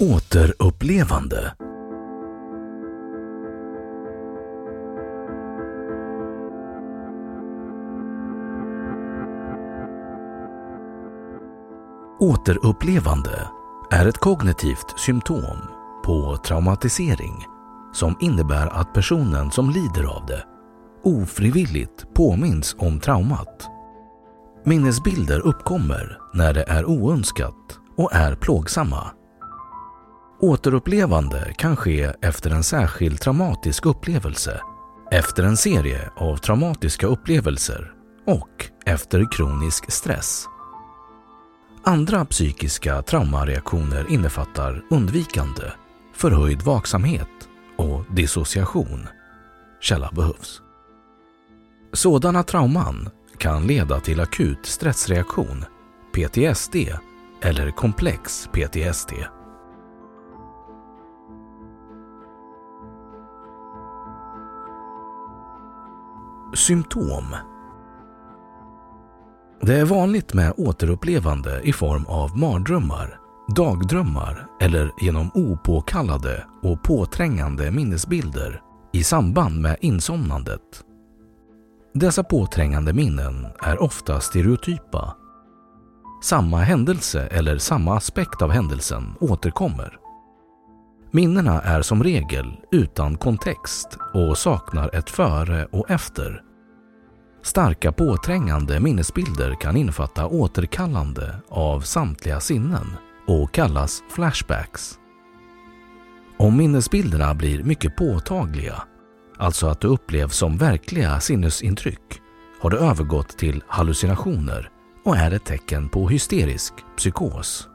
Återupplevande Återupplevande är ett kognitivt symptom på traumatisering som innebär att personen som lider av det ofrivilligt påminns om traumat. Minnesbilder uppkommer när det är oönskat och är plågsamma. Återupplevande kan ske efter en särskild traumatisk upplevelse, efter en serie av traumatiska upplevelser och efter kronisk stress. Andra psykiska traumareaktioner innefattar undvikande, förhöjd vaksamhet och dissociation. Källa behövs. Sådana trauman kan leda till akut stressreaktion, PTSD eller komplex PTSD. Symptom Det är vanligt med återupplevande i form av mardrömmar, dagdrömmar eller genom opåkallade och påträngande minnesbilder i samband med insomnandet. Dessa påträngande minnen är ofta stereotypa. Samma händelse eller samma aspekt av händelsen återkommer. Minnena är som regel utan kontext och saknar ett före och efter. Starka påträngande minnesbilder kan innefatta återkallande av samtliga sinnen och kallas flashbacks. Om minnesbilderna blir mycket påtagliga, alltså att de upplevs som verkliga sinnesintryck, har det övergått till hallucinationer och är ett tecken på hysterisk psykos.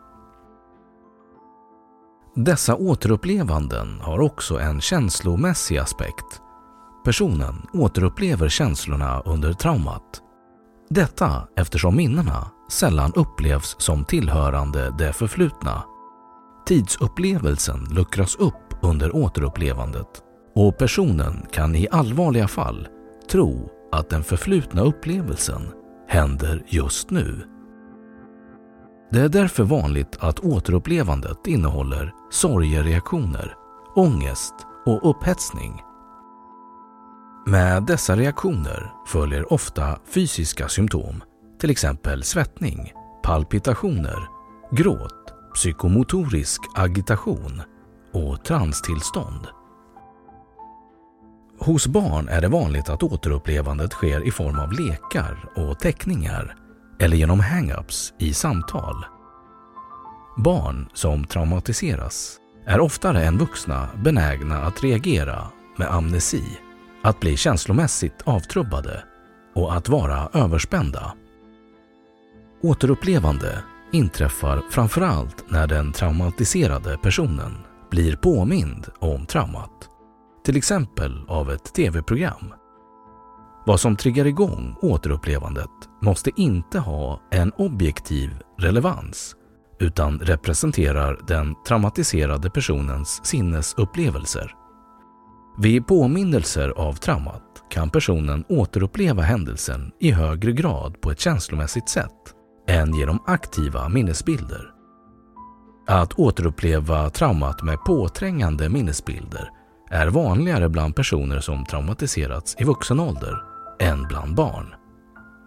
Dessa återupplevanden har också en känslomässig aspekt. Personen återupplever känslorna under traumat. Detta eftersom minnena sällan upplevs som tillhörande det förflutna. Tidsupplevelsen luckras upp under återupplevandet och personen kan i allvarliga fall tro att den förflutna upplevelsen händer just nu. Det är därför vanligt att återupplevandet innehåller sorgereaktioner, ångest och upphetsning. Med dessa reaktioner följer ofta fysiska symptom, till exempel svettning, palpitationer, gråt, psykomotorisk agitation och transtillstånd. Hos barn är det vanligt att återupplevandet sker i form av lekar och teckningar eller genom hang-ups i samtal. Barn som traumatiseras är oftare än vuxna benägna att reagera med amnesi, att bli känslomässigt avtrubbade och att vara överspända. Återupplevande inträffar framförallt när den traumatiserade personen blir påmind om traumat, till exempel av ett tv-program. Vad som triggar igång återupplevandet måste inte ha en objektiv relevans utan representerar den traumatiserade personens sinnesupplevelser. Vid påminnelser av traumat kan personen återuppleva händelsen i högre grad på ett känslomässigt sätt än genom aktiva minnesbilder. Att återuppleva traumat med påträngande minnesbilder är vanligare bland personer som traumatiserats i vuxen ålder än bland barn.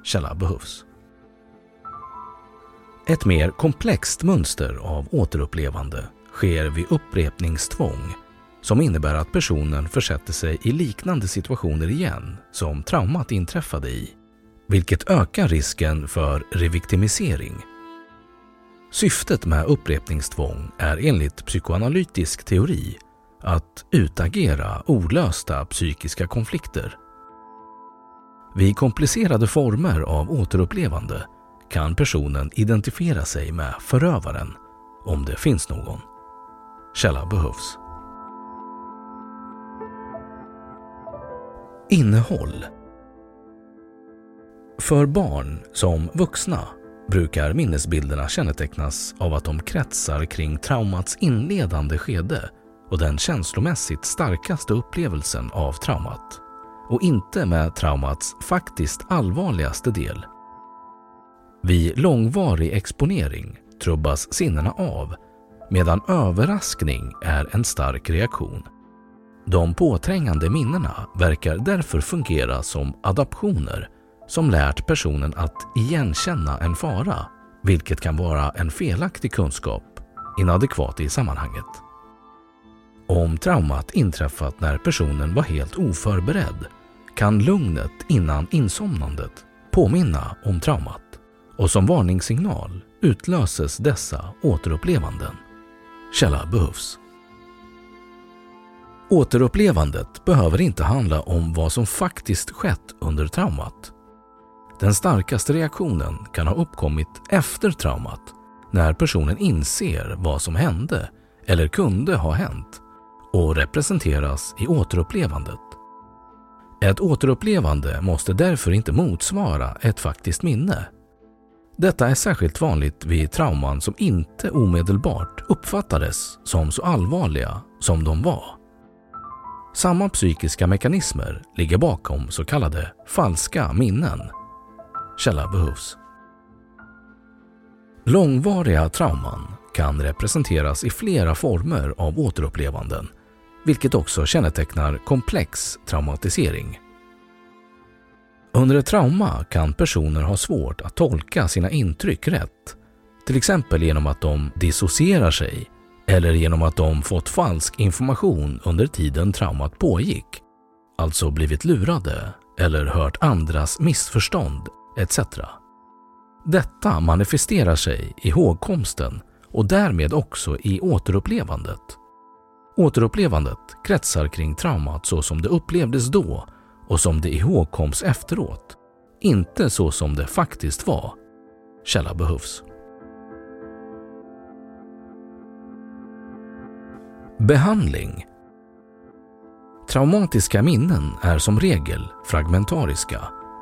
Källa behövs. Ett mer komplext mönster av återupplevande sker vid upprepningstvång som innebär att personen försätter sig i liknande situationer igen som traumat inträffade i, vilket ökar risken för reviktimisering. Syftet med upprepningstvång är enligt psykoanalytisk teori att utagera olösta psykiska konflikter. Vid komplicerade former av återupplevande kan personen identifiera sig med förövaren om det finns någon. Källa behövs. Innehåll För barn som vuxna brukar minnesbilderna kännetecknas av att de kretsar kring traumats inledande skede och den känslomässigt starkaste upplevelsen av traumat och inte med traumats faktiskt allvarligaste del. Vid långvarig exponering trubbas sinnena av medan överraskning är en stark reaktion. De påträngande minnena verkar därför fungera som adaptioner som lärt personen att igenkänna en fara, vilket kan vara en felaktig kunskap, inadekvat i sammanhanget. Om traumat inträffat när personen var helt oförberedd kan lugnet innan insomnandet påminna om traumat och som varningssignal utlöses dessa återupplevanden. Källa behövs. Återupplevandet behöver inte handla om vad som faktiskt skett under traumat. Den starkaste reaktionen kan ha uppkommit efter traumat när personen inser vad som hände eller kunde ha hänt och representeras i återupplevandet. Ett återupplevande måste därför inte motsvara ett faktiskt minne. Detta är särskilt vanligt vid trauman som inte omedelbart uppfattades som så allvarliga som de var. Samma psykiska mekanismer ligger bakom så kallade falska minnen. Källa behövs. Långvariga trauman kan representeras i flera former av återupplevanden, vilket också kännetecknar komplex traumatisering. Under ett trauma kan personer ha svårt att tolka sina intryck rätt, till exempel genom att de dissocierar sig eller genom att de fått falsk information under tiden traumat pågick, alltså blivit lurade eller hört andras missförstånd etc. Detta manifesterar sig i hågkomsten och därmed också i återupplevandet. Återupplevandet kretsar kring traumat så som det upplevdes då och som det ihågkoms efteråt, inte så som det faktiskt var. Källa behövs. Behandling Traumatiska minnen är som regel fragmentariska,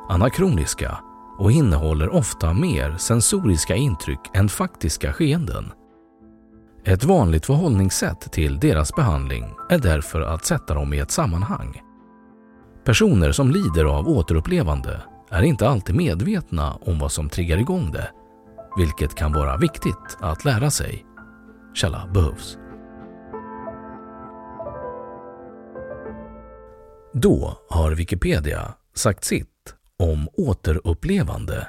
anakroniska och innehåller ofta mer sensoriska intryck än faktiska skeenden. Ett vanligt förhållningssätt till deras behandling är därför att sätta dem i ett sammanhang. Personer som lider av återupplevande är inte alltid medvetna om vad som triggar igång det, vilket kan vara viktigt att lära sig. Källa behövs. Då har Wikipedia sagt sitt om återupplevande.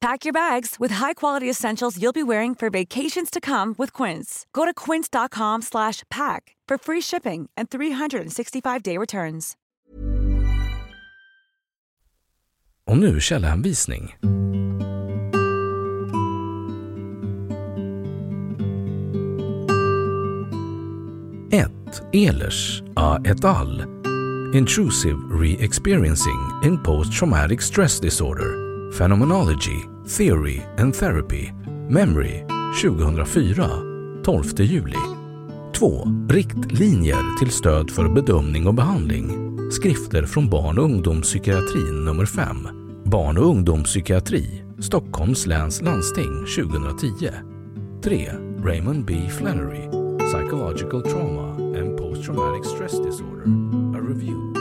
Pack your bags with high-quality essentials you'll be wearing for vacations to come with Quince. Go to quince.com slash pack for free shipping and 365-day returns. Och nu källhänvisning. Ett Ehlers, A et al. Intrusive Re-Experiencing in Post-Traumatic Stress Disorder Phenomenology, Theory and Therapy Memory 2004 12 juli 2. Riktlinjer till stöd för bedömning och behandling Skrifter från barn och ungdomspsykiatrin nummer 5 Barn och ungdomspsykiatri Stockholms läns landsting 2010 3. Raymond B. Flannery Psychological Trauma and Post-Traumatic Stress Disorder A Review